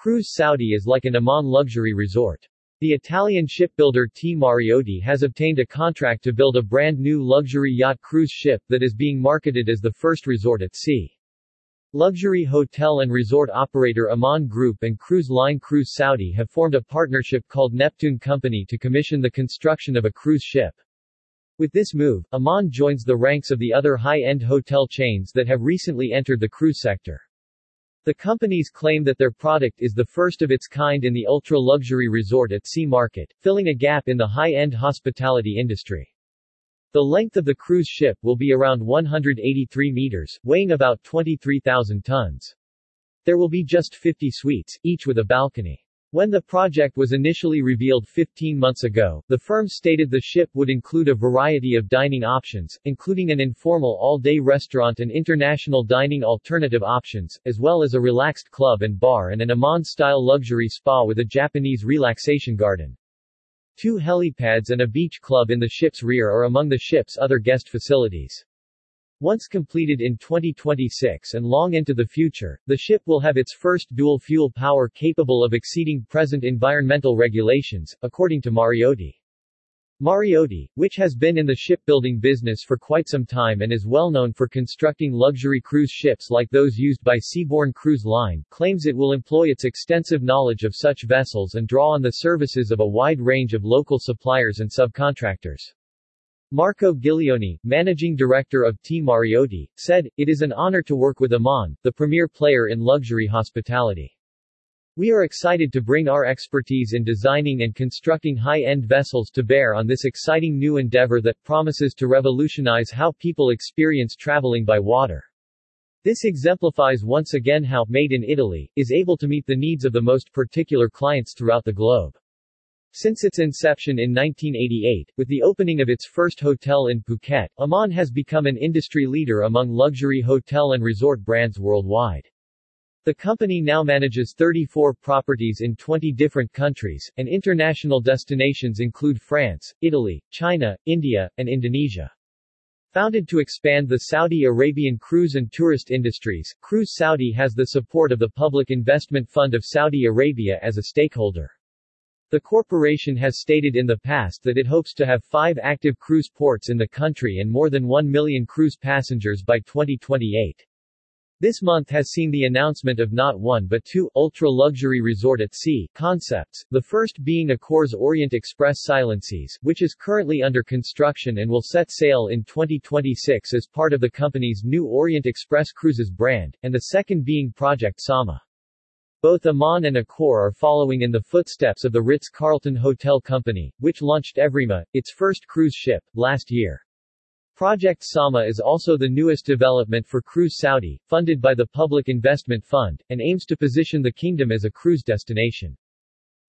Cruise Saudi is like an Aman luxury resort. The Italian shipbuilder T. Mariotti has obtained a contract to build a brand new luxury yacht cruise ship that is being marketed as the first resort at sea. Luxury hotel and resort operator Aman Group and cruise line Cruise Saudi have formed a partnership called Neptune Company to commission the construction of a cruise ship. With this move, Aman joins the ranks of the other high-end hotel chains that have recently entered the cruise sector. The companies claim that their product is the first of its kind in the ultra-luxury resort at sea market, filling a gap in the high-end hospitality industry. The length of the cruise ship will be around 183 meters, weighing about 23,000 tons. There will be just 50 suites, each with a balcony. When the project was initially revealed 15 months ago, the firm stated the ship would include a variety of dining options, including an informal all-day restaurant and international dining alternative options, as well as a relaxed club and bar and an Aman-style luxury spa with a Japanese relaxation garden. Two helipads and a beach club in the ship's rear are among the ship's other guest facilities. Once completed in 2026 and long into the future, the ship will have its first dual-fuel power capable of exceeding present environmental regulations, according to Mariotti. Mariotti, which has been in the shipbuilding business for quite some time and is well known for constructing luxury cruise ships like those used by Seabourn Cruise Line, claims it will employ its extensive knowledge of such vessels and draw on the services of a wide range of local suppliers and subcontractors. Marco Ghiglione, managing director of T. Mariotti, said, It is an honor to work with Aman, the premier player in luxury hospitality. We are excited to bring our expertise in designing and constructing high-end vessels to bear on this exciting new endeavor that promises to revolutionize how people experience traveling by water. This exemplifies once again how Made in Italy is able to meet the needs of the most particular clients throughout the globe. Since its inception in 1988, with the opening of its first hotel in Phuket, Aman has become an industry leader among luxury hotel and resort brands worldwide. The company now manages 34 properties in 20 different countries, and international destinations include France, Italy, China, India, and Indonesia. Founded to expand the Saudi Arabian cruise and tourist industries, Cruise Saudi has the support of the Public Investment Fund of Saudi Arabia as a stakeholder. The corporation has stated in the past that it hopes to have five active cruise ports in the country and more than 1 million cruise passengers by 2028. This month has seen the announcement of not one but two ultra-luxury resort at sea concepts, the first being Accor's Orient Express Silenseas, which is currently under construction and will set sail in 2026 as part of the company's new Orient Express Cruises brand, and the second being Project Sama. Both Aman and Accor are following in the footsteps of the Ritz-Carlton Hotel Company, which launched Evrima, its first cruise ship, last year. Project Sama is also the newest development for Cruise Saudi, funded by the Public Investment Fund, and aims to position the kingdom as a cruise destination.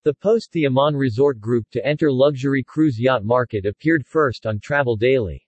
The post the Aman Resort Group to enter luxury cruise yacht market appeared first on Travel Daily.